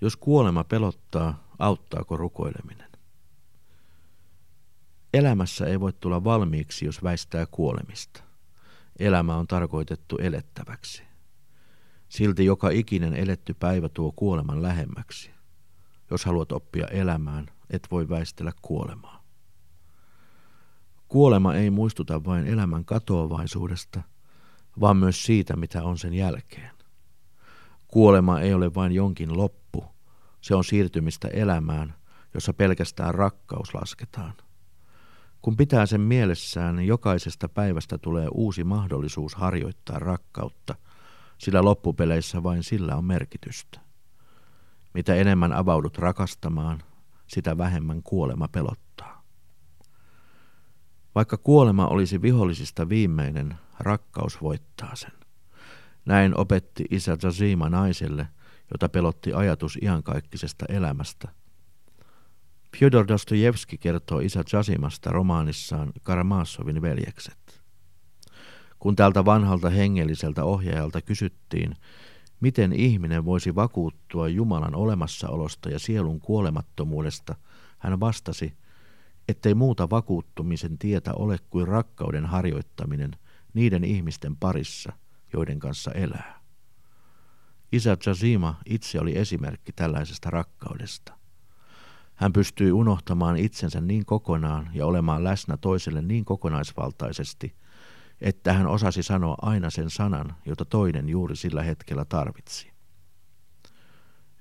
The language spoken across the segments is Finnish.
Jos kuolema pelottaa, auttaako rukoileminen? Elämässä ei voi tulla valmiiksi, jos väistää kuolemista. Elämä on tarkoitettu elettäväksi. Silti joka ikinen eletty päivä tuo kuoleman lähemmäksi. Jos haluat oppia elämään, et voi väistellä kuolemaa. Kuolema ei muistuta vain elämän katoavaisuudesta, vaan myös siitä, mitä on sen jälkeen. Kuolema ei ole vain jonkin loppu, se on siirtymistä elämään, jossa pelkästään rakkaus lasketaan. Kun pitää sen mielessään, niin jokaisesta päivästä tulee uusi mahdollisuus harjoittaa rakkautta, sillä loppupeleissä vain sillä on merkitystä. Mitä enemmän avaudut rakastamaan, sitä vähemmän kuolema pelottaa. Vaikka kuolema olisi vihollisista viimeinen, rakkaus voittaa sen. Näin opetti isä Zazima naiselle, jota pelotti ajatus iankaikkisesta elämästä. Fyodor Dostojevski kertoo isä Zazimasta romaanissaan Karamassovin veljekset. Kun tältä vanhalta hengelliseltä ohjaajalta kysyttiin, miten ihminen voisi vakuuttua Jumalan olemassaolosta ja sielun kuolemattomuudesta, hän vastasi, ettei muuta vakuuttumisen tietä ole kuin rakkauden harjoittaminen niiden ihmisten parissa, joiden kanssa elää. Isä Jazima itse oli esimerkki tällaisesta rakkaudesta. Hän pystyi unohtamaan itsensä niin kokonaan ja olemaan läsnä toiselle niin kokonaisvaltaisesti, että hän osasi sanoa aina sen sanan, jota toinen juuri sillä hetkellä tarvitsi.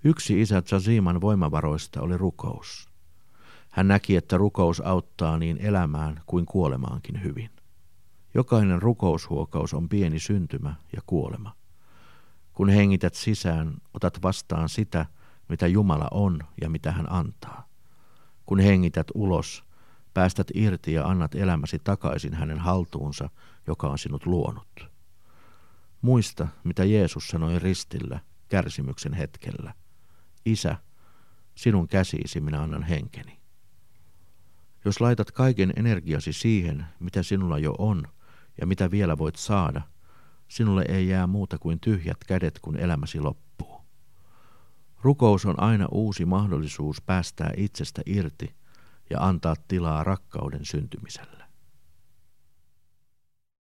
Yksi isä Jaziman voimavaroista oli rukous. Hän näki, että rukous auttaa niin elämään kuin kuolemaankin hyvin. Jokainen rukoushuokaus on pieni syntymä ja kuolema. Kun hengität sisään, otat vastaan sitä, mitä Jumala on ja mitä hän antaa. Kun hengität ulos, päästät irti ja annat elämäsi takaisin hänen haltuunsa, joka on sinut luonut. Muista, mitä Jeesus sanoi ristillä, kärsimyksen hetkellä. Isä, sinun käsiisi minä annan henkeni. Jos laitat kaiken energiasi siihen, mitä sinulla jo on ja mitä vielä voit saada, sinulle ei jää muuta kuin tyhjät kädet, kun elämäsi loppuu. Rukous on aina uusi mahdollisuus päästää itsestä irti ja antaa tilaa rakkauden syntymiselle.